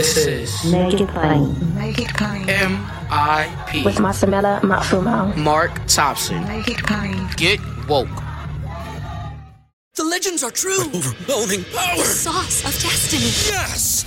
This is Make it plain. Make it plain. M.I.P. With Masamela Matfumo. Mark Thompson. Make it plain. Get woke. The legends are true. Overwhelming power! The Sauce of destiny. Yes!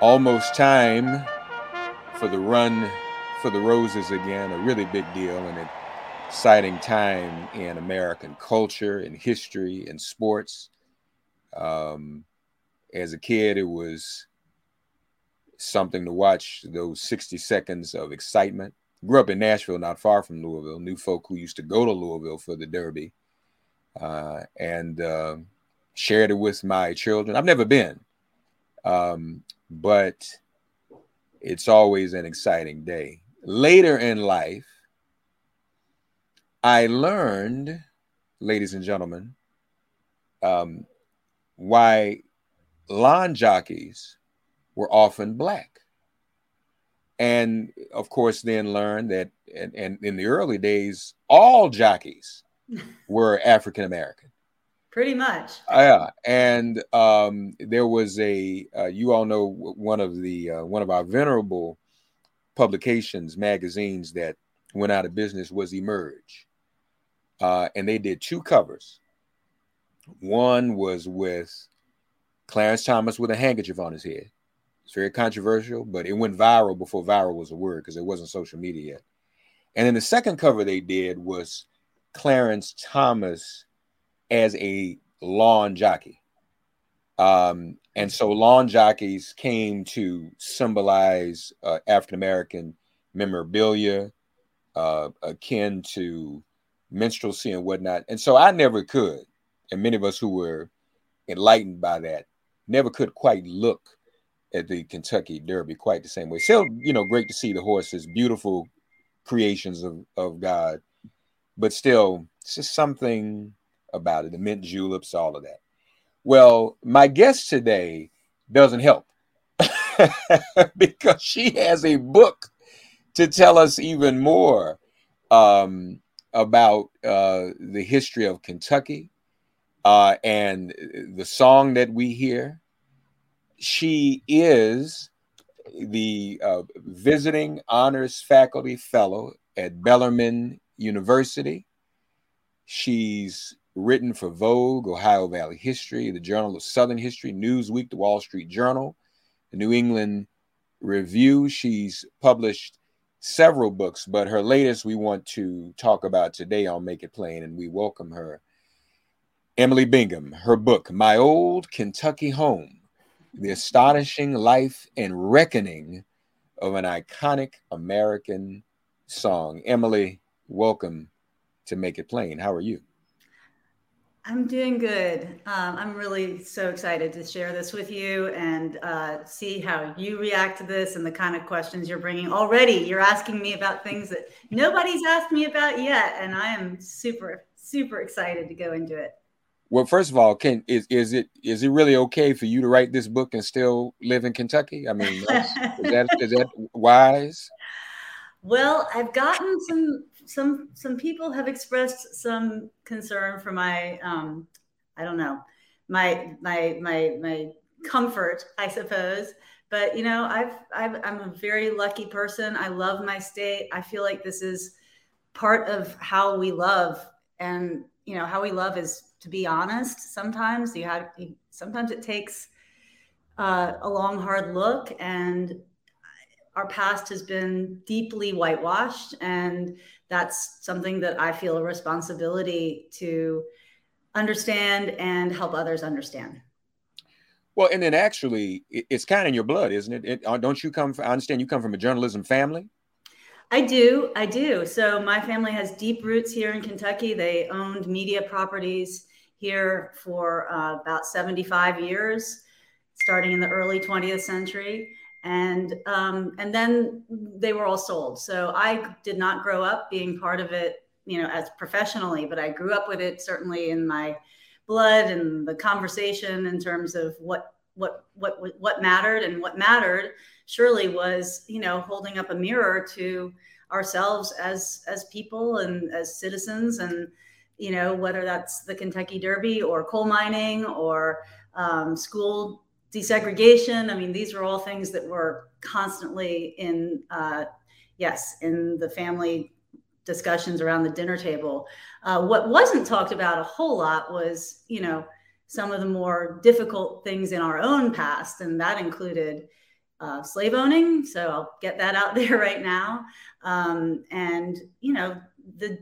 Almost time for the run for the roses again a really big deal and an exciting time in american culture and history and sports. Um, as a kid it was something to watch those 60 seconds of excitement. Grew up in nashville not far from louisville knew folk who used to go to louisville for the derby uh, and uh, shared it with my children. I've never been um, but it's always an exciting day. Later in life, I learned, ladies and gentlemen, um, why lawn jockeys were often black. And of course, then learned that, and, and in the early days, all jockeys were African American. Pretty much. Yeah, and um, there was a uh, you all know one of the uh, one of our venerable publications magazines that went out of business was Emerge, uh, and they did two covers. One was with Clarence Thomas with a handkerchief on his head. It's very controversial, but it went viral before viral was a word because it wasn't social media yet. And then the second cover they did was Clarence Thomas as a lawn jockey. Um, and so lawn jockeys came to symbolize uh, African American memorabilia, uh, akin to minstrelsy and whatnot. And so I never could, and many of us who were enlightened by that never could quite look at the Kentucky Derby quite the same way. Still, you know, great to see the horses, beautiful creations of, of God, but still, it's just something about it the mint juleps, all of that. Well, my guest today doesn't help because she has a book to tell us even more um, about uh, the history of Kentucky uh, and the song that we hear. She is the uh, visiting honors faculty fellow at Bellarmine University. She's written for Vogue, Ohio Valley History, the Journal of Southern History, Newsweek, the Wall Street Journal, the New England Review. She's published several books, but her latest we want to talk about today on Make It Plain, and we welcome her. Emily Bingham, her book, My Old Kentucky Home The Astonishing Life and Reckoning of an Iconic American Song. Emily, welcome to Make It Plain. How are you? I'm doing good. Um, I'm really so excited to share this with you and uh, see how you react to this and the kind of questions you're bringing. Already, you're asking me about things that nobody's asked me about yet, and I am super, super excited to go into it. Well, first of all, can is is it is it really okay for you to write this book and still live in Kentucky? I mean, is that is that wise? Well, I've gotten some some some people have expressed some concern for my um, I don't know my my my my comfort, I suppose. But you know, I've, I've I'm a very lucky person. I love my state. I feel like this is part of how we love, and you know, how we love is to be honest. Sometimes you have sometimes it takes uh, a long hard look and our past has been deeply whitewashed and that's something that i feel a responsibility to understand and help others understand well and then actually it's kind of in your blood isn't it, it uh, don't you come from, i understand you come from a journalism family I do. I do. So my family has deep roots here in Kentucky. They owned media properties here for uh, about 75 years, starting in the early 20th century. And um, and then they were all sold. So I did not grow up being part of it, you know, as professionally, but I grew up with it certainly in my blood and the conversation in terms of what what what what mattered and what mattered surely was you know holding up a mirror to ourselves as as people and as citizens and you know whether that's the kentucky derby or coal mining or um, school desegregation i mean these were all things that were constantly in uh, yes in the family discussions around the dinner table uh, what wasn't talked about a whole lot was you know some of the more difficult things in our own past and that included uh, slave owning. So I'll get that out there right now. Um, and, you know, the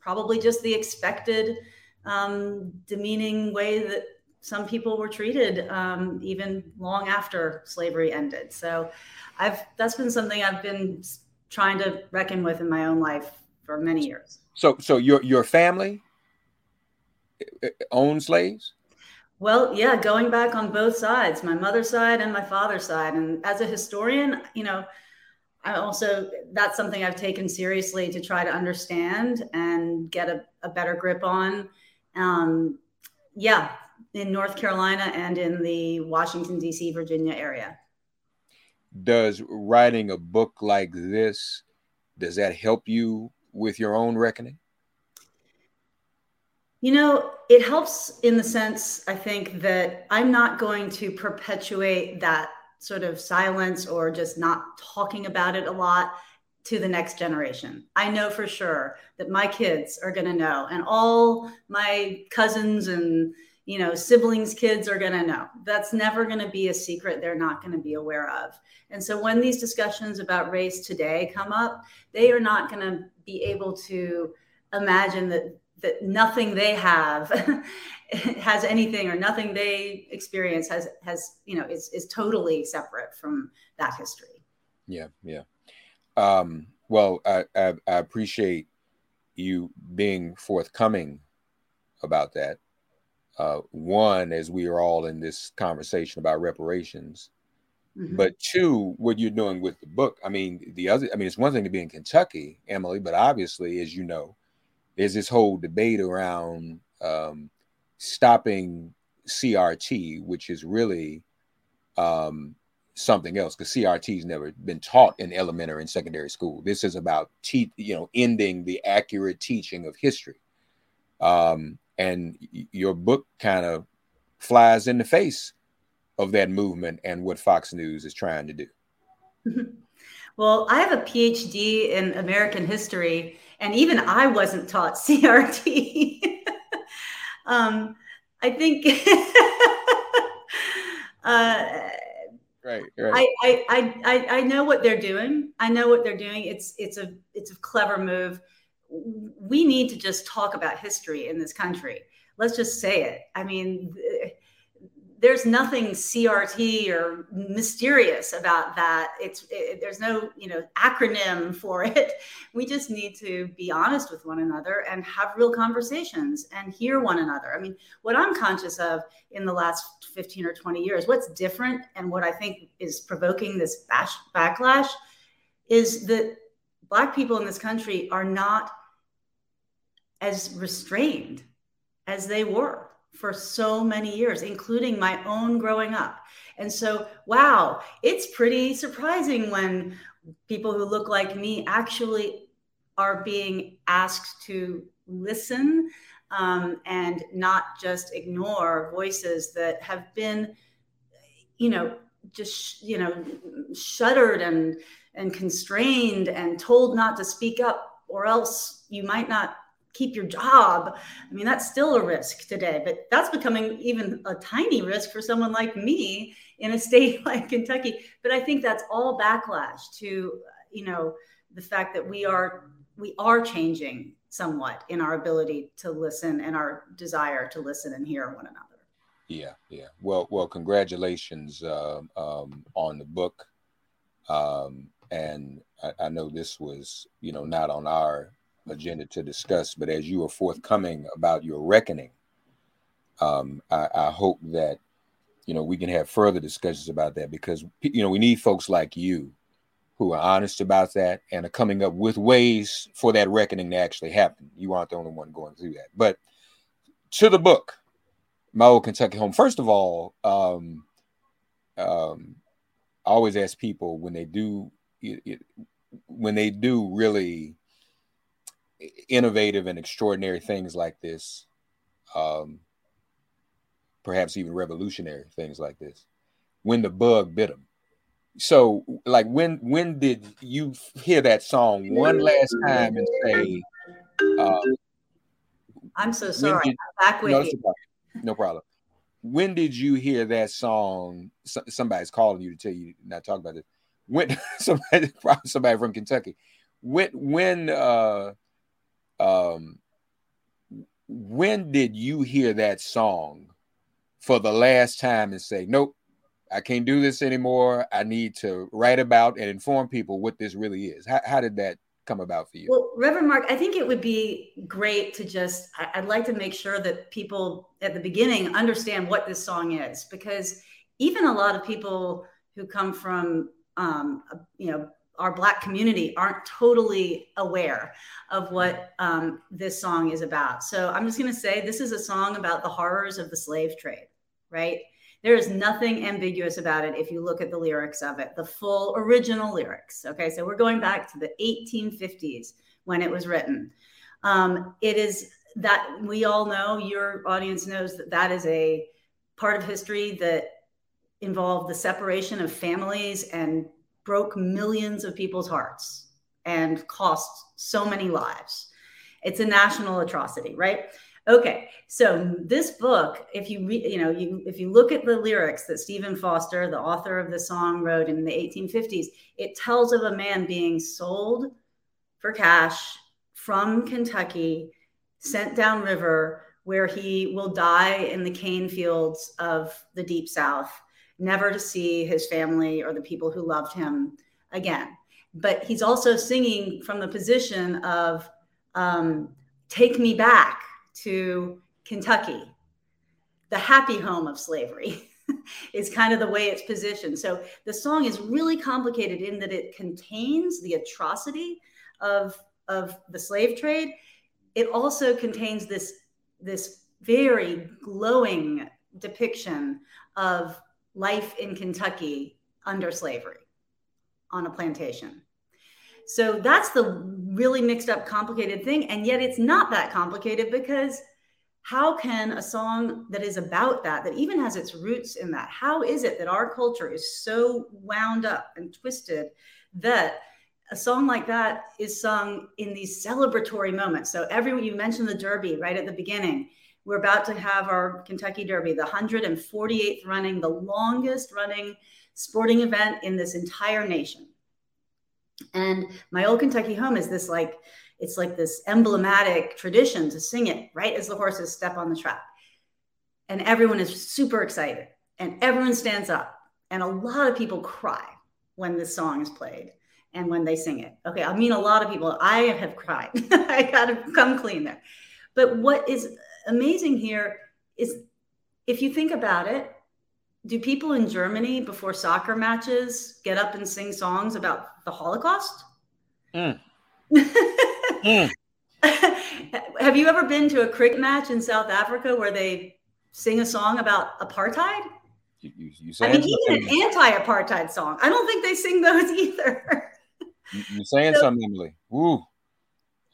probably just the expected um, demeaning way that some people were treated um, even long after slavery ended. So I've that's been something I've been trying to reckon with in my own life for many years. So so your your family uh, uh, owned slaves? Well, yeah, going back on both sides, my mother's side and my father's side. And as a historian, you know, I also, that's something I've taken seriously to try to understand and get a, a better grip on. Um, yeah, in North Carolina and in the Washington, D.C., Virginia area. Does writing a book like this, does that help you with your own reckoning? You know, it helps in the sense, I think, that I'm not going to perpetuate that sort of silence or just not talking about it a lot to the next generation. I know for sure that my kids are going to know, and all my cousins and you know siblings kids are going to know. That's never going to be a secret they're not going to be aware of. And so when these discussions about race today come up they are not going to be able to imagine that that nothing they have has anything or nothing they experience has has you know is is totally separate from that history. Yeah yeah. Um well i i, I appreciate you being forthcoming about that uh one as we are all in this conversation about reparations mm-hmm. but two what you're doing with the book i mean the other i mean it's one thing to be in kentucky emily but obviously as you know there's this whole debate around um, stopping CRT, which is really um, something else because CRT's never been taught in elementary and secondary school. This is about te- you know ending the accurate teaching of history. Um, and your book kind of flies in the face of that movement and what Fox News is trying to do. Well, I have a PhD in American history, and even I wasn't taught CRT. um, I think. uh, right, right. I, I, I, I know what they're doing. I know what they're doing. It's it's a it's a clever move. We need to just talk about history in this country. Let's just say it. I mean, there's nothing CRT or mysterious about that. It's it, there's no you know acronym for it. We just need to be honest with one another and have real conversations and hear one another. I mean, what I'm conscious of in the last 15 or 20 years, what's different and what I think is provoking this bash, backlash is that black people in this country are not as restrained as they were for so many years, including my own growing up. And so, wow, it's pretty surprising when people who look like me actually are being asked to listen um, and not just ignore voices that have been, you know, just you know, shuttered and and constrained and told not to speak up, or else you might not keep your job. I mean, that's still a risk today, but that's becoming even a tiny risk for someone like me in a state like Kentucky. But I think that's all backlash to, you know, the fact that we are we are changing somewhat in our ability to listen and our desire to listen and hear one another. Yeah, yeah. Well, well, congratulations uh, um, on the book. Um, and I, I know this was, you know, not on our agenda to discuss, but as you are forthcoming about your reckoning, um, I, I hope that you know we can have further discussions about that because you know we need folks like you who are honest about that and are coming up with ways for that reckoning to actually happen. You aren't the only one going through that. But to the book, my old Kentucky home. First of all, um, um, I always ask people when they do it, it, when they do really innovative and extraordinary things like this, um, perhaps even revolutionary things like this, when the bug bit him. So, like, when when did you hear that song one last time and say, uh, I'm so sorry. did- I'm back with no, you. problem. no problem. When did you hear that song? So- Somebody's calling you to tell you not talk about this. When somebody, somebody from Kentucky. When when uh um when did you hear that song for the last time and say, nope, I can't do this anymore. I need to write about and inform people what this really is. How, how did that come about for you? Well, Reverend Mark, I think it would be great to just, I'd like to make sure that people at the beginning understand what this song is, because even a lot of people who come from, um, you know, our Black community aren't totally aware of what um, this song is about. So I'm just going to say this is a song about the horrors of the slave trade, right? There is nothing ambiguous about it if you look at the lyrics of it, the full original lyrics. Okay, so we're going back to the 1850s when it was written. Um, it is that we all know, your audience knows that that is a part of history that involved the separation of families and broke millions of people's hearts and cost so many lives. It's a national atrocity, right? Okay, so this book, if you read, you know, you if you look at the lyrics that Stephen Foster, the author of the song, wrote in the 1850s, it tells of a man being sold for cash from Kentucky, sent downriver, where he will die in the cane fields of the deep south, never to see his family or the people who loved him again. But he's also singing from the position of um, take me back to Kentucky, the happy home of slavery. is kind of the way it's positioned. So the song is really complicated in that it contains the atrocity of of the slave trade. It also contains this this very glowing depiction of life in Kentucky under slavery on a plantation. So that's the really mixed up, complicated thing. And yet it's not that complicated because how can a song that is about that, that even has its roots in that, how is it that our culture is so wound up and twisted that a song like that is sung in these celebratory moments? So, everyone, you mentioned the Derby right at the beginning. We're about to have our Kentucky Derby, the 148th running, the longest running sporting event in this entire nation. And my old Kentucky home is this like, it's like this emblematic tradition to sing it right as the horses step on the track. And everyone is super excited and everyone stands up. And a lot of people cry when this song is played and when they sing it. Okay, I mean, a lot of people, I have cried. I gotta come clean there. But what is amazing here is if you think about it, do people in Germany before soccer matches get up and sing songs about the Holocaust? Mm. Mm. Have you ever been to a cricket match in South Africa where they sing a song about apartheid? You, you, you I mean, even an anti-apartheid song. I don't think they sing those either. You, you saying So- something, Emily? Woo.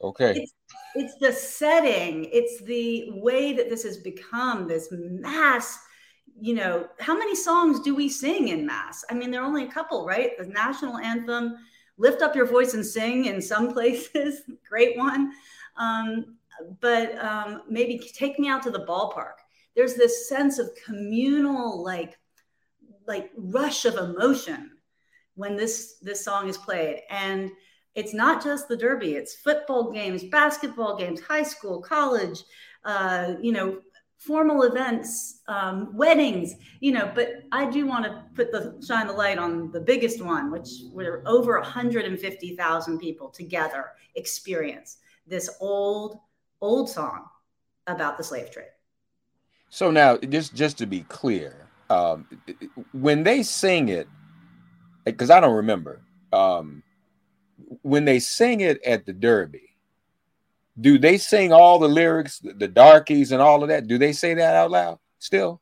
Okay. It's, it's the setting. It's the way that this has become this mass. You know, how many songs do we sing in mass? I mean, there are only a couple, right? The national anthem, "Lift Up Your Voice and Sing" in some places, great one. Um, but um, maybe take me out to the ballpark. There's this sense of communal, like, like rush of emotion when this this song is played, and it's not just the derby it's football games basketball games high school college uh, you know formal events, um, weddings, you know. But I do want to put the shine the light on the biggest one, which were over 150,000 people together experience this old, old song about the slave trade. So now, just just to be clear, um, when they sing it, because I don't remember, um, when they sing it at the Derby, do they sing all the lyrics, the darkies, and all of that? Do they say that out loud still?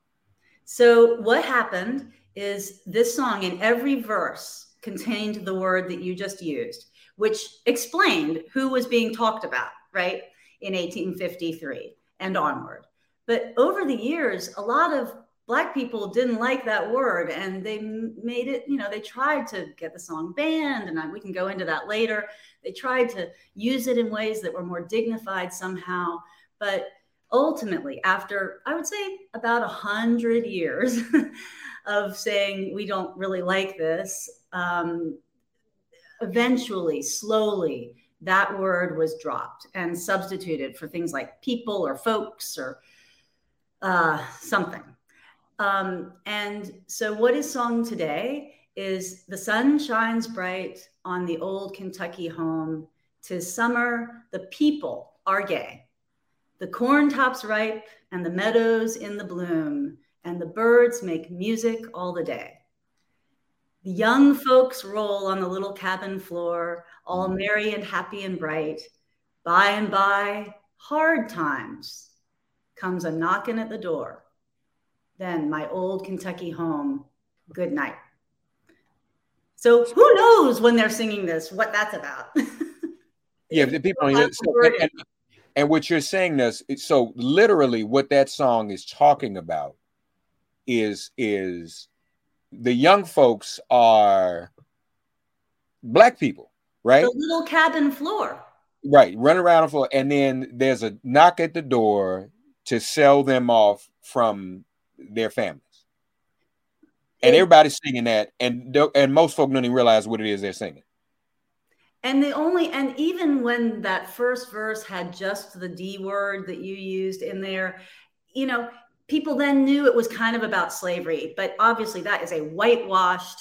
So what happened is this song in every verse contained the word that you just used, which explained who was being talked about, right, in 1853 and onward. But over the years, a lot of black people didn't like that word and they made it, you know, they tried to get the song banned, and I, we can go into that later. They tried to use it in ways that were more dignified somehow. But ultimately, after I would say about a hundred years of saying we don't really like this, um, eventually, slowly, that word was dropped and substituted for things like people or folks or uh, something. Um, and so, what is sung today is the sun shines bright on the old Kentucky home. Tis summer, the people are gay. The corn tops ripe and the meadows in the bloom, and the birds make music all the day. The young folks roll on the little cabin floor, all merry and happy and bright. By and by, hard times comes a knocking at the door. Then my old Kentucky home, good night. So who knows when they're singing this, what that's about? yeah, the people so, and, and what you're saying is so literally what that song is talking about is is the young folks are black people, right? The little cabin floor. Right, run around the floor, and then there's a knock at the door to sell them off from their families. And everybody's singing that, and and most folk don't even realize what it is they're singing. And the only and even when that first verse had just the D word that you used in there, you know, people then knew it was kind of about slavery, but obviously that is a whitewashed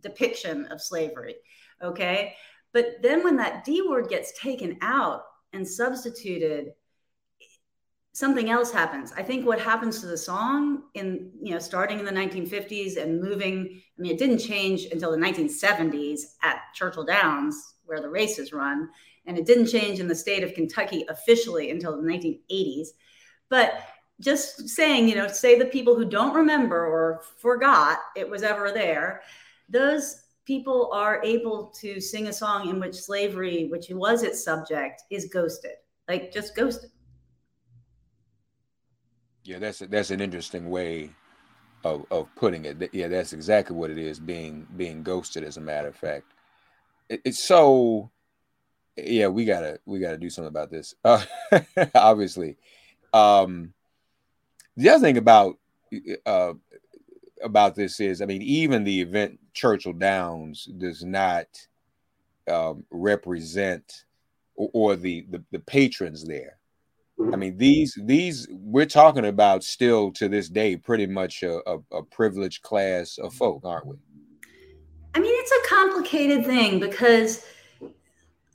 depiction of slavery. Okay. But then when that D word gets taken out and substituted something else happens. I think what happens to the song in, you know, starting in the 1950s and moving, I mean, it didn't change until the 1970s at Churchill Downs, where the races run. And it didn't change in the state of Kentucky officially until the 1980s. But just saying, you know, say the people who don't remember or forgot it was ever there, those people are able to sing a song in which slavery, which was its subject, is ghosted, like just ghosted. Yeah, that's a, that's an interesting way of, of putting it. Yeah, that's exactly what it is being being ghosted. As a matter of fact, it, it's so. Yeah, we gotta we gotta do something about this. Uh, obviously, um, the other thing about uh, about this is, I mean, even the event Churchill Downs does not um, represent or, or the, the the patrons there I mean, these these we're talking about still to this day, pretty much a, a, a, privileged class of folk, aren't we? I mean, it's a complicated thing because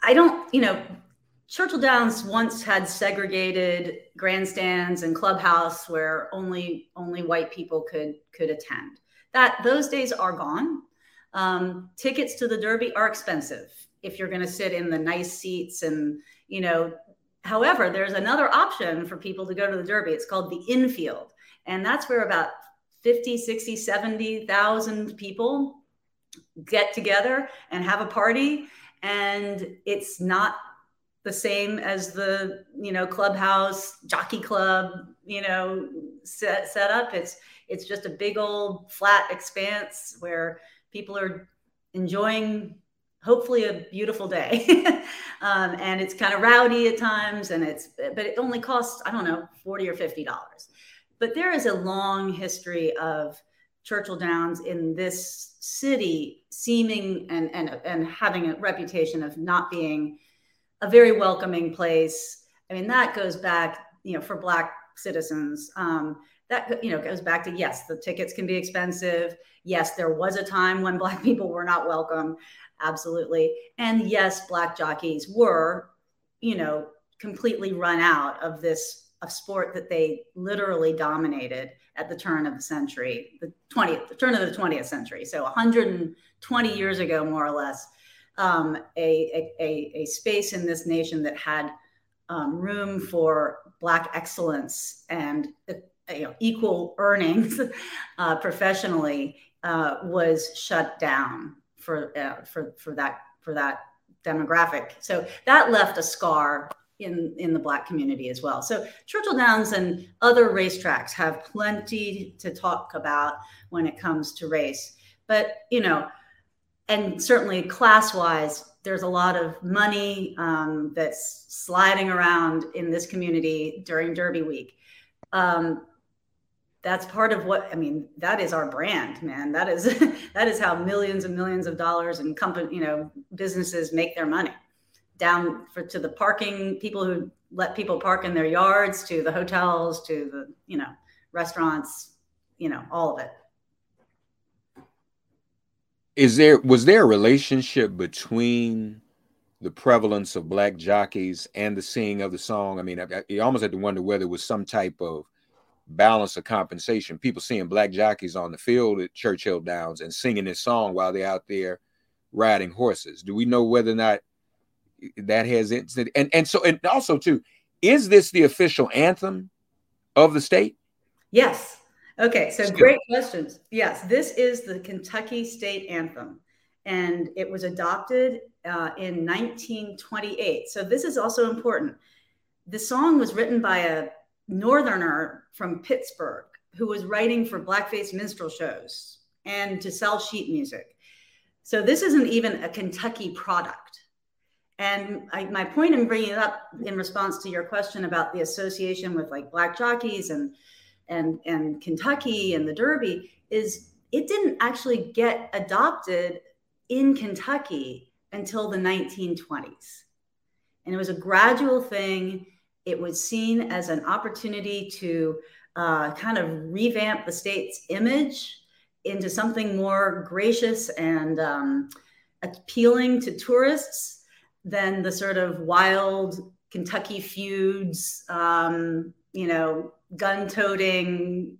I don't, you know, Churchill Downs once had segregated grandstands and clubhouse where only only white people could could attend. That those days are gone. Um, tickets to the Derby are expensive if you're going to sit in the nice seats and you know However, there's another option for people to go to the Derby. It's called the infield. And that's where about 50, 60, 70,000 people get together and have a party. And it's not the same as the, you know, clubhouse, jockey club, you know, set, set up. It's, it's just a big old flat expanse where people are enjoying hopefully a beautiful day. Um, and it's kind of rowdy at times and it's but it only costs i don't know 40 or 50 dollars. But there is a long history of churchill downs in this city seeming and and and having a reputation of not being a very welcoming place. I mean that goes back you know for black citizens. Um, that you know goes back to yes, the tickets can be expensive. Yes, there was a time when black people were not welcome, absolutely, and yes, black jockeys were, you know, completely run out of this a sport that they literally dominated at the turn of the century, the 20th, the turn of the 20th century. So 120 years ago, more or less, um, a, a, a, space in this nation that had um, room for Black excellence and you know, equal earnings uh, professionally uh, was shut down for, uh, for, for, that, for that demographic. So that left a scar in in the black community as well. So Churchill Downs and other racetracks have plenty to talk about when it comes to race. But you know, and certainly class wise, there's a lot of money um, that's sliding around in this community during Derby week. Um, that's part of what I mean. That is our brand, man. That is that is how millions and millions of dollars and company, you know, businesses make their money down for to the parking people who let people park in their yards to the hotels to the you know restaurants you know all of it is there was there a relationship between the prevalence of black jockeys and the singing of the song i mean you almost had to wonder whether it was some type of balance of compensation. People seeing black jockeys on the field at churchill downs and singing this song while they're out there riding horses. Do we know whether or not that has instant and and so and also too is this the official anthem of the state? Yes. Okay so Still. great questions. Yes this is the kentucky state anthem and it was adopted uh, in 1928 so this is also important. The song was written by a northerner from pittsburgh who was writing for blackface minstrel shows and to sell sheet music so this isn't even a kentucky product and I, my point in bringing it up in response to your question about the association with like black jockeys and and and Kentucky and the Derby is it didn't actually get adopted in Kentucky until the 1920s. And it was a gradual thing. It was seen as an opportunity to uh, kind of revamp the state's image into something more gracious and um, appealing to tourists than the sort of wild Kentucky feuds, um, you know, gun toting,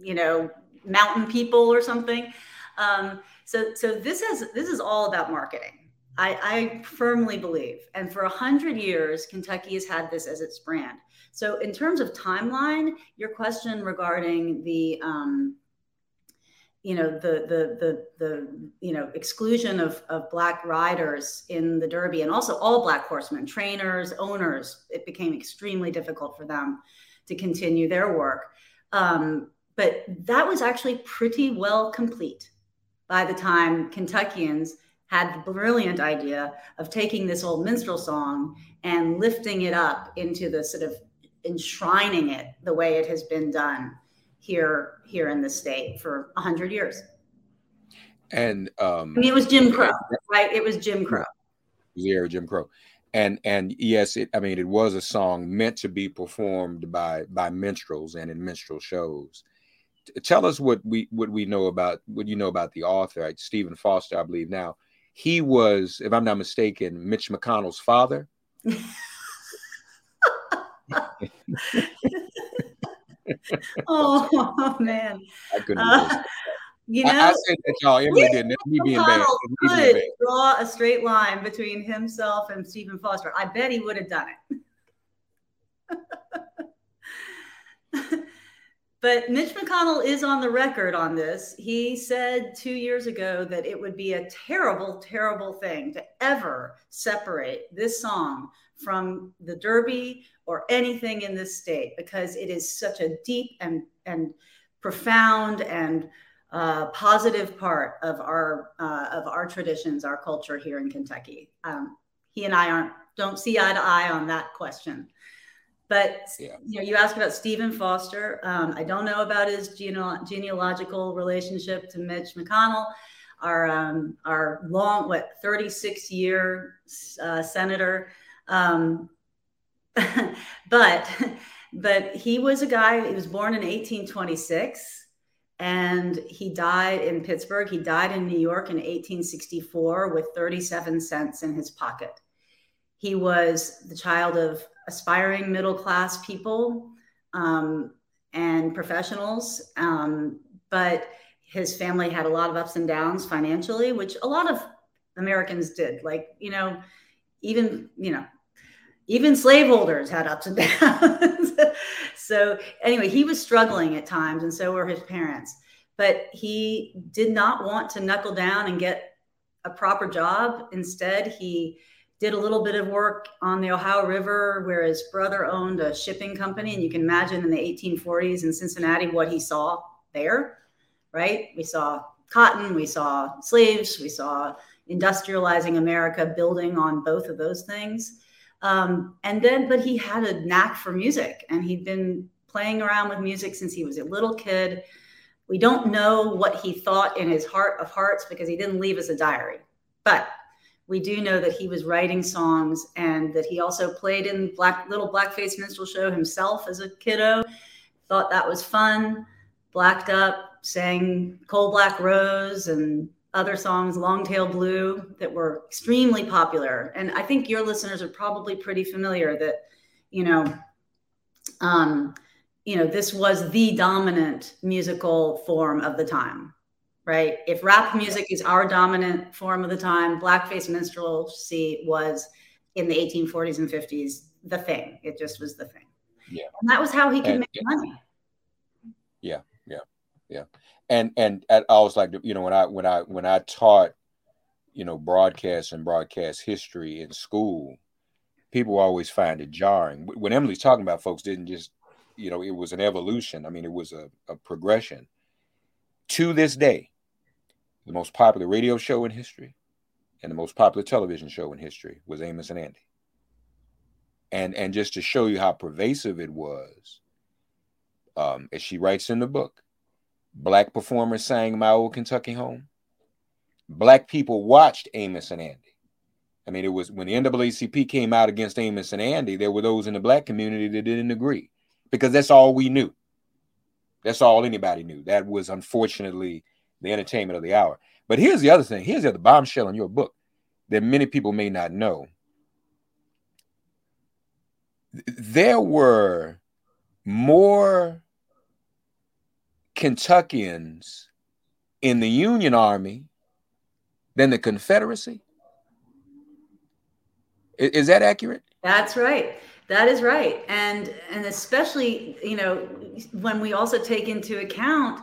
you know, mountain people or something. Um, so, so this is this is all about marketing. I, I firmly believe, and for a hundred years, Kentucky has had this as its brand. So, in terms of timeline, your question regarding the um, you know the the the the you know exclusion of of black riders in the derby and also all black horsemen trainers owners it became extremely difficult for them to continue their work um, but that was actually pretty well complete by the time kentuckians had the brilliant idea of taking this old minstrel song and lifting it up into the sort of enshrining it the way it has been done here here in the state for 100 years. And um i mean it was jim crow right? It was jim crow. Yeah jim crow. And and yes it i mean it was a song meant to be performed by by minstrels and in minstrel shows. Tell us what we what we know about what you know about the author. Right? stephen foster i believe now he was if i'm not mistaken mitch mcconnell's father oh man. I couldn't. Uh, you know, I, I, said that y'all. Emily didn't. Me being bad. Could draw a straight line between himself and Stephen Foster. I bet he would have done it. but Mitch McConnell is on the record on this. He said two years ago that it would be a terrible, terrible thing to ever separate this song from the Derby or anything in this state because it is such a deep and and profound and uh, positive part of our uh, of our traditions, our culture here in Kentucky. Um, he and I aren't don't see eye to eye on that question. But yeah. you know, you asked about Stephen Foster. Um, I don't know about his gene- genealogical relationship to Mitch McConnell, our um, our long what 36 year uh, senator. Um, but but he was a guy. He was born in 1826, and he died in Pittsburgh. He died in New York in 1864 with 37 cents in his pocket. He was the child of aspiring middle class people um, and professionals, um, but his family had a lot of ups and downs financially, which a lot of Americans did. Like, you know, even, you know, even slaveholders had ups and downs. so, anyway, he was struggling at times, and so were his parents. But he did not want to knuckle down and get a proper job. Instead, he did a little bit of work on the Ohio River where his brother owned a shipping company. And you can imagine in the 1840s in Cincinnati what he saw there, right? We saw cotton, we saw slaves, we saw industrializing America building on both of those things. Um, and then, but he had a knack for music and he'd been playing around with music since he was a little kid. We don't know what he thought in his heart of hearts because he didn't leave us a diary. But we do know that he was writing songs and that he also played in black little blackface minstrel show himself as a kiddo. Thought that was fun. Blacked up sang coal black rose and other songs long tail blue that were extremely popular. And i think your listeners are probably pretty familiar that you know um you know this was the dominant musical form of the time right? If rap music is our dominant form of the time, blackface minstrelsy was in the 1840s and 50s the thing. It just was the thing. Yeah. And that was how he could And- make money. Yeah, yeah, yeah. And and I always like you know, when I when I when I taught, you know, broadcast and broadcast history in school, people always find it jarring. When Emily's talking about folks didn't just, you know, it was an evolution. I mean, it was a, a progression. To this day, the most popular radio show in history and the most popular television show in history was Amos and Andy. And and just to show you how pervasive it was, um, as she writes in the book, black performers sang My Old Kentucky Home. Black people watched Amos and Andy. I mean, it was when the NAACP came out against Amos and Andy, there were those in the black community that didn't agree because that's all we knew. That's all anybody knew. That was unfortunately the entertainment of the hour. But here's the other thing. Here's the other bombshell in your book that many people may not know. There were more Kentuckians in the Union Army than the Confederacy. I- Is that accurate? That's right. That is right. And and especially, you know, when we also take into account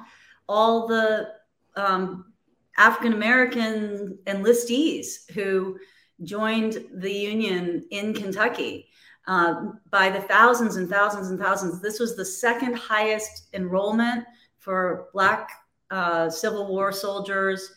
all the um, African American enlistees who joined the Union in Kentucky uh, by the thousands and thousands and thousands. This was the second highest enrollment for Black uh, Civil War soldiers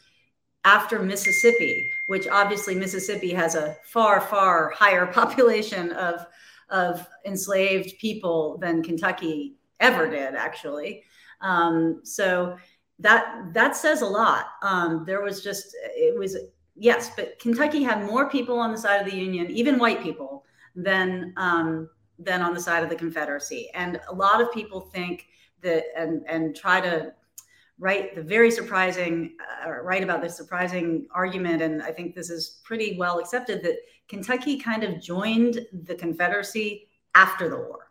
after Mississippi, which obviously Mississippi has a far, far higher population of, of enslaved people than Kentucky ever did, actually. Um, so that that says a lot. Um, there was just it was yes, but Kentucky had more people on the side of the Union, even white people, than um, than on the side of the Confederacy. And a lot of people think that and and try to write the very surprising uh, write about this surprising argument and i think this is pretty well accepted that kentucky kind of joined the confederacy after the war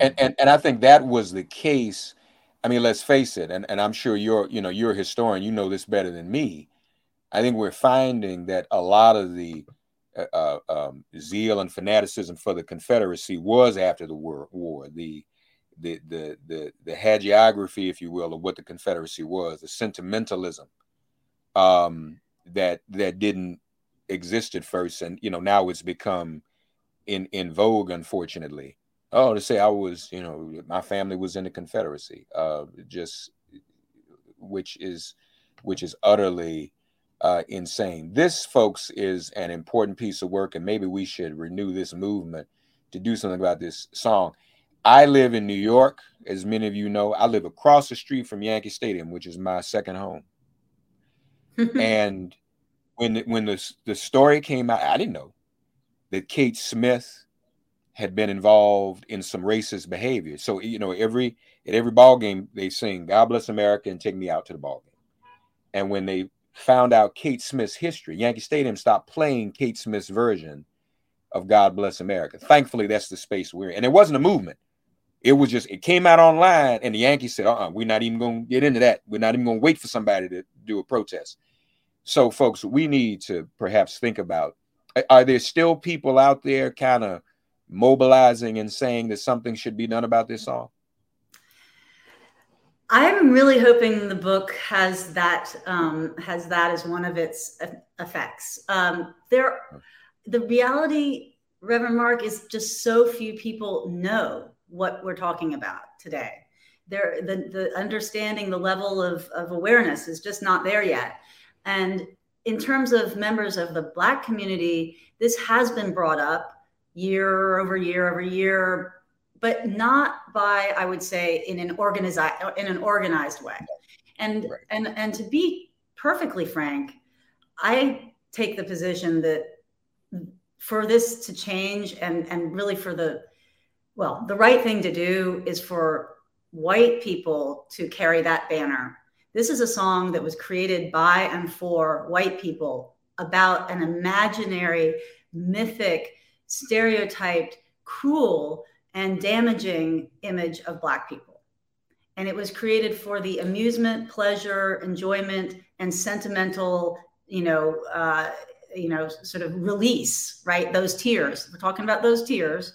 and and and I think that was the case. I mean, let's face it, and, and I'm sure you're you know you're a historian, you know this better than me. I think we're finding that a lot of the uh, uh, um, zeal and fanaticism for the Confederacy was after the war. war. The the the the the hagiography, if you will, of what the Confederacy was, the sentimentalism um, that that didn't exist at first, and you know now it's become in in vogue, unfortunately. Oh, to say I was, you know, my family was in the Confederacy, uh, just which is which is utterly uh, insane. This, folks, is an important piece of work, and maybe we should renew this movement to do something about this song. I live in New York, as many of you know. I live across the street from Yankee Stadium, which is my second home. and when the, when the the story came out, I didn't know that Kate Smith had been involved in some racist behavior. So you know, every at every ball game they sing "God Bless America" and "Take Me Out to the Ball Game." And when they found out Kate Smith's history, Yankee Stadium stopped playing Kate Smith's version of "God Bless America." Thankfully, that's the space we're in, and it wasn't a movement. It was just it came out online, and the Yankees said, "Uh, uh-uh, we're not even going to get into that. We're not even going to wait for somebody to do a protest." So, folks, we need to perhaps think about: Are there still people out there, kind of mobilizing and saying that something should be done about this song? I'm really hoping the book has that um, has that as one of its effects. Um, there, the reality, Reverend Mark, is just so few people know what we're talking about today. There, the the understanding, the level of of awareness is just not there yet. And in terms of members of the Black community, this has been brought up year over year over year, but not by, I would say, in an organized in an organized way. And right. and and to be perfectly frank, I take the position that for this to change and and really for the well, the right thing to do is for white people to carry that banner. This is a song that was created by and for white people about an imaginary, mythic stereotyped, cruel, and damaging image of Black people. And it was created for the amusement, pleasure, enjoyment, and sentimental, you know, uh, you know, sort of release, right? Those tears. We're talking about those tears.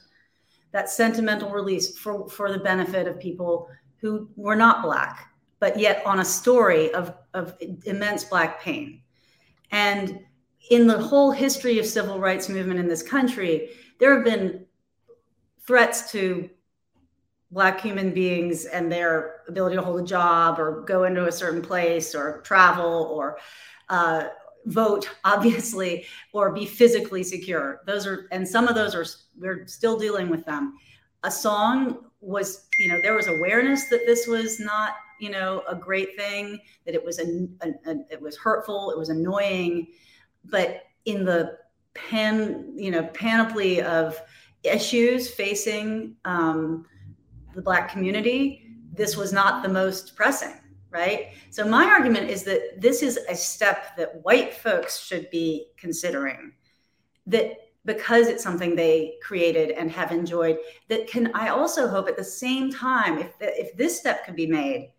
That sentimental release for for the benefit of people who were not black, but yet on a story of of immense black pain. And in the whole history of civil rights movement in this country, there have been threats to black human beings and their ability to hold a job or go into a certain place or travel or uh, vote obviously or be physically secure. Those are and some of those are we're still dealing with them. A song was you know there was awareness that this was not you know a great thing that it was a, a, a it was hurtful it was annoying but in the pan, you know, panoply of issues facing um, the Black community, this was not the most pressing, right? So my argument is that this is a step that white folks should be considering. That because it's something they created and have enjoyed, that can I also hope at the same time, if if this step could be made,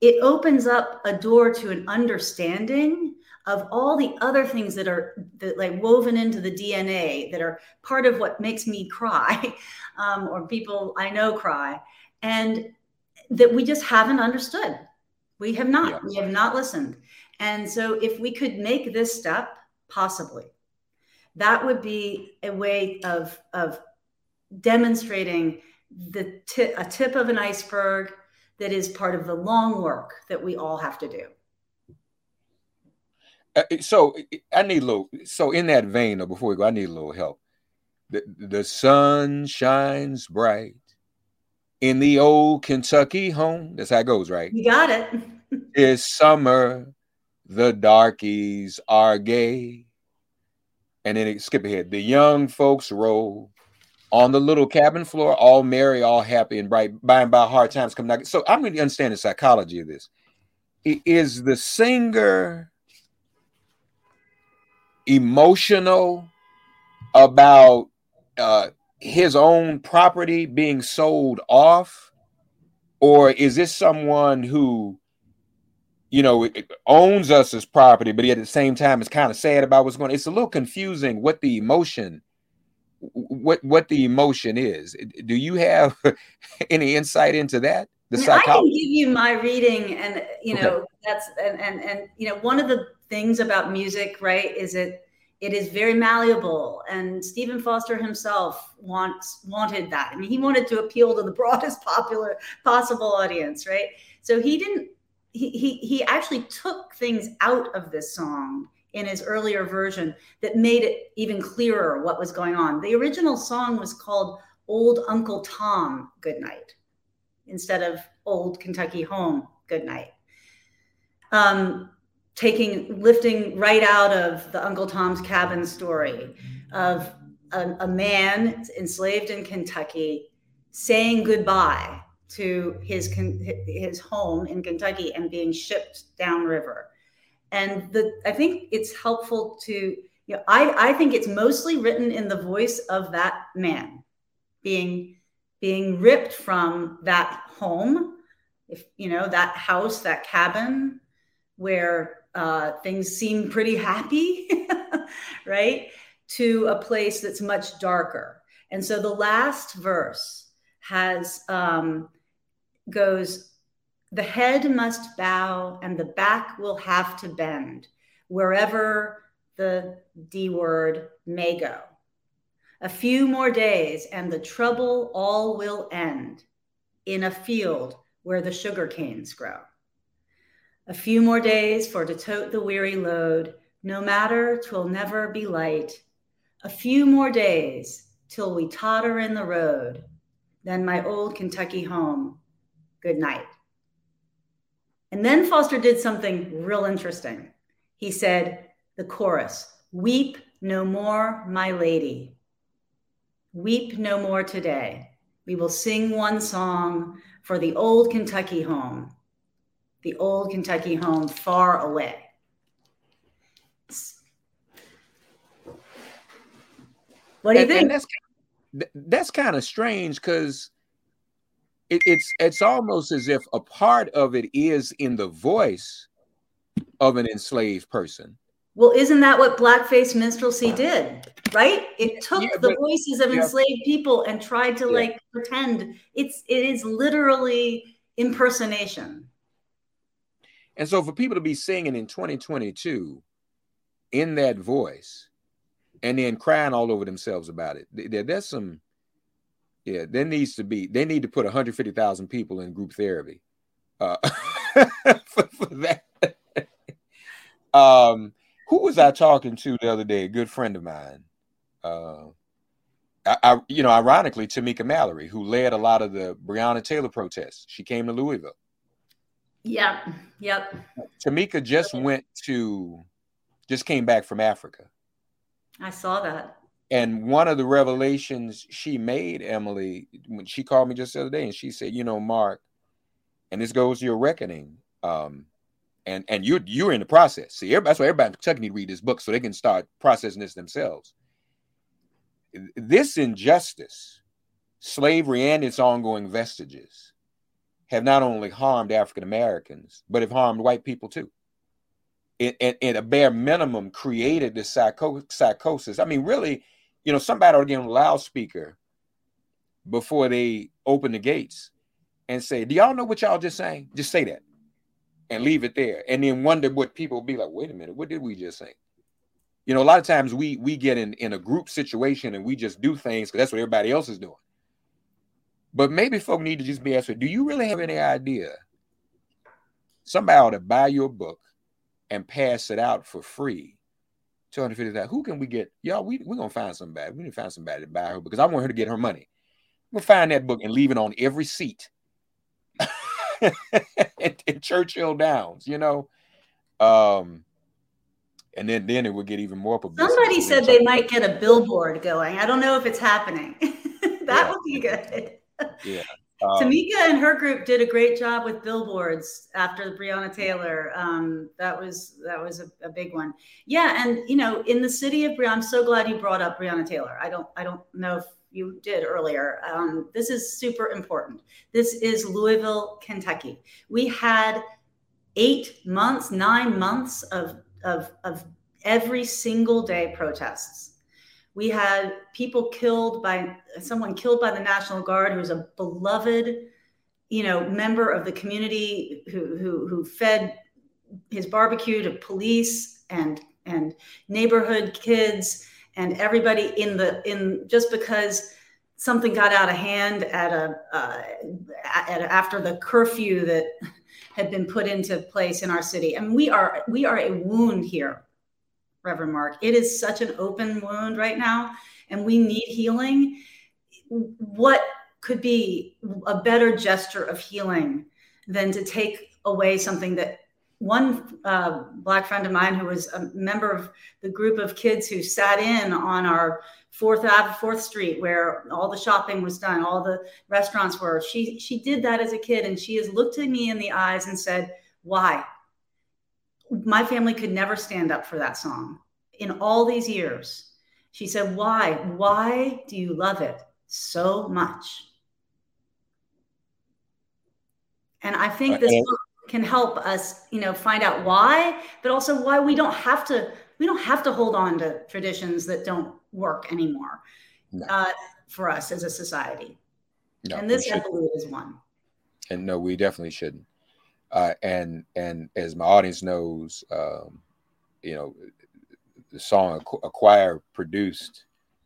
it opens up a door to an understanding of all the other things that are that like woven into the DNA that are part of what makes me cry, um, or people I know cry, and that we just haven't understood. We have not. Yeah. We have not listened. And so, if we could make this step, possibly, that would be a way of of demonstrating the t- a tip of an iceberg that is part of the long work that we all have to do. Uh, so I need a little. So in that vein, though, before we go, I need a little help. The, the sun shines bright in the old Kentucky home. That's how it goes, right? You got it. it's summer. The darkies are gay. And then it, skip ahead. The young folks roll on the little cabin floor, all merry, all happy and bright. By and by, hard times come knocking. So I'm going to understand the psychology of this. Is the singer emotional about uh, his own property being sold off? Or is this someone who, you know, owns us as property, but at the same time is kind of sad about what's going on? It's a little confusing what the emotion what what the emotion is. Do you have any insight into that? The I, mean, I can give you my reading, and you know okay. that's and, and and you know one of the things about music, right, is it it is very malleable. And Stephen Foster himself wants wanted that. I mean, he wanted to appeal to the broadest popular possible audience, right? So he didn't. He he he actually took things out of this song in his earlier version that made it even clearer what was going on. The original song was called Old Uncle Tom Goodnight instead of Old Kentucky Home Goodnight. Um, taking lifting right out of the Uncle Tom's Cabin story of a, a man enslaved in Kentucky saying goodbye to his his home in Kentucky and being shipped downriver. And the I think it's helpful to you know I I think it's mostly written in the voice of that man being being ripped from that home if you know that house that cabin where uh, things seem pretty happy right to a place that's much darker. And so the last verse has um, goes the head must bow and the back will have to bend wherever the d word may go. A few more days and the trouble all will end in a field where the sugar canes grow a few more days for to tote the weary load no matter twill never be light a few more days till we totter in the road then my old kentucky home good night. And then Foster did something real interesting. He said, the chorus, weep no more, my lady. Weep no more today. We will sing one song for the old Kentucky home, the old Kentucky home far away. What do you And- think? and that's that's kind of strange because it, it's it's almost as if a part of it is in the voice of an enslaved person. Well, isn't that what blackface minstrelsy did? Right? It took Yeah, the voices of yeah. enslaved people and tried to Yeah. like pretend. It's it is literally impersonation. And so for people to be singing in 2022 in that voice and then crying all over themselves about it, there, there's some, yeah, there needs to be, they need to put 150,000 people in group therapy uh, for, for that. um, who was I talking to the other day? A good friend of mine. Uh, I, I, you know, ironically, Tamika Mallory, who led a lot of the Breonna Taylor protests. She came to Louisville. Yep. Yep. Tamika just went to, just came back from Africa. I saw that. And one of the revelations she made, Emily, when she called me just the other day, and she said, "You know, Mark, and this goes to your reckoning, um, and and you're you're in the process. See, that's why everybody in Kentucky need to read this book so they can start processing this themselves. This injustice, slavery, and its ongoing vestiges, have not only harmed African Americans, but have harmed white people too. It, it a bare minimum created this psycho- psychosis. I mean, really." you know, somebody ought to get on a loudspeaker before they open the gates and say, Do y'all know what y'all just saying? Just say that and leave it there. And then wonder what people will be like, wait a minute, what did we just say? You know, a lot of times we we get in, in a group situation and we just do things because that's what everybody else is doing. But maybe folk need to just be asked, do you really have any idea? Somebody ought to buy your book and pass it out for free 250,000. Who can we get? Y'all, we, we're going to find somebody. We need to find somebody to buy her because I want her to get her money. We'll find that book and leave it on every seat at, at Churchill Downs, you know. Um, and then, then it would get even more publicity. Somebody said they might get a billboard going. I don't know if it's happening. that Yeah. would be good. Yeah. Um, Tamika and her group did a great job with billboards after the Breonna Taylor. Um, that was that was a, a big one. Yeah, and you know, in the city of Breonna, I'm so glad you brought up Breonna Taylor. I don't I don't know if you did earlier. Um, this is super important. This is Louisville, Kentucky. We had eight months, nine months of of of every single day protests. We had people killed by someone killed by the National Guard who was a beloved, you know, member of the community who who, who fed his barbecue to police and and neighborhood kids and everybody in the in just because something got out of hand at a uh, at, after the curfew that had been put into place in our city. And we are we are a wound here Reverend Mark. It is such an open wound right now, and we need healing. What could be a better gesture of healing than to take away something that one uh, black friend of mine who was a member of the group of kids who sat in on our Fourth Ave, Fourth Street, where all the shopping was done, all the restaurants were. She she did that as a kid, and she has looked at me in the eyes and said, "Why?" My family could never stand up for that song in all these years. She said, "Why? Why do you love it so much?" And I think this book can help us, you know, find out why, but also why we don't have to we don't have to hold on to traditions that don't work anymore No. uh, for us as a society. No, and this, I believe, is one. and no, we definitely shouldn't. Uh, and and as my audience knows, um, you know, the song Acqu- "Acquire" produced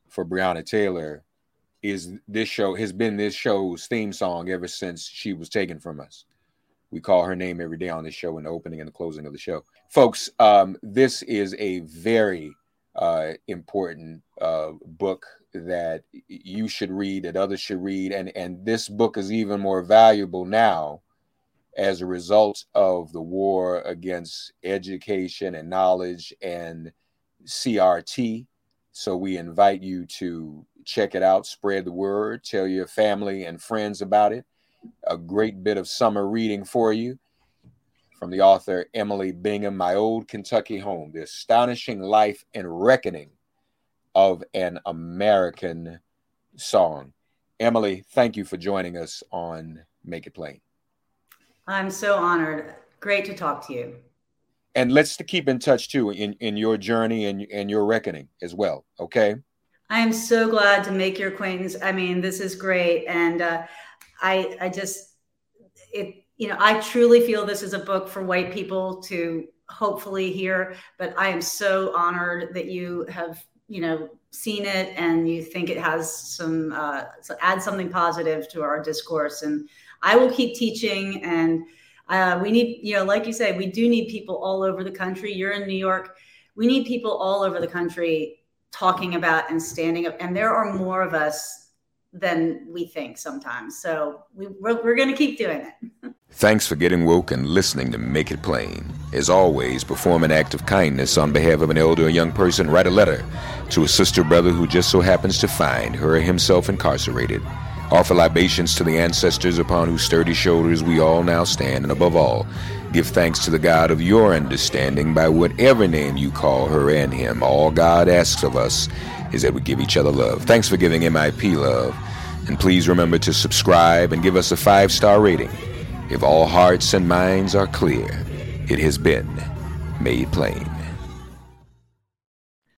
for Breonna Taylor is this show has been this show's theme song ever since she was taken from us. We call her name every day on this show in the opening and the closing of the show, folks. Um, this is a very uh, important uh, book that you should read, that others should read, and and this book is even more valuable now as a result of the war against education and knowledge and CRT. So we invite you to check it out, spread the word, tell your family and friends about it. A great bit of summer reading for you from the author Emily Bingham, My Old Kentucky Home, The Astonishing Life and Reckoning of an American Song. Emily, thank you for joining us on Make It Plain. I'm so honored. Great to talk to you. And let's keep in touch too in, in your journey and, and your reckoning as well. Okay. I am so glad to make your acquaintance. I mean, this is great, and uh, I I just it you know I truly feel this is a book for white people to hopefully hear. But I am so honored that you have you know seen it and you think it has some uh, add something positive to our discourse. And I will keep teaching and. Uh, we need, you know, like you say, we do need people all over the country. You're in New York. We need people all over the country talking about and standing up. And there are more of us than we think sometimes. So we, we're, we're going to keep doing it. Thanks for getting woke and listening to Make It Plain. As always, perform an act of kindness on behalf of an elder or young person. Write a letter to a sister brother who just so happens to find her or himself incarcerated. Offer libations to the ancestors upon whose sturdy shoulders we all now stand. And above all, give thanks to the God of your understanding by whatever name you call her and him. All God asks of us is that we give each other love. Thanks for giving MIP love. And please remember to subscribe and give us a five star rating. If all hearts and minds are clear, it has been made plain.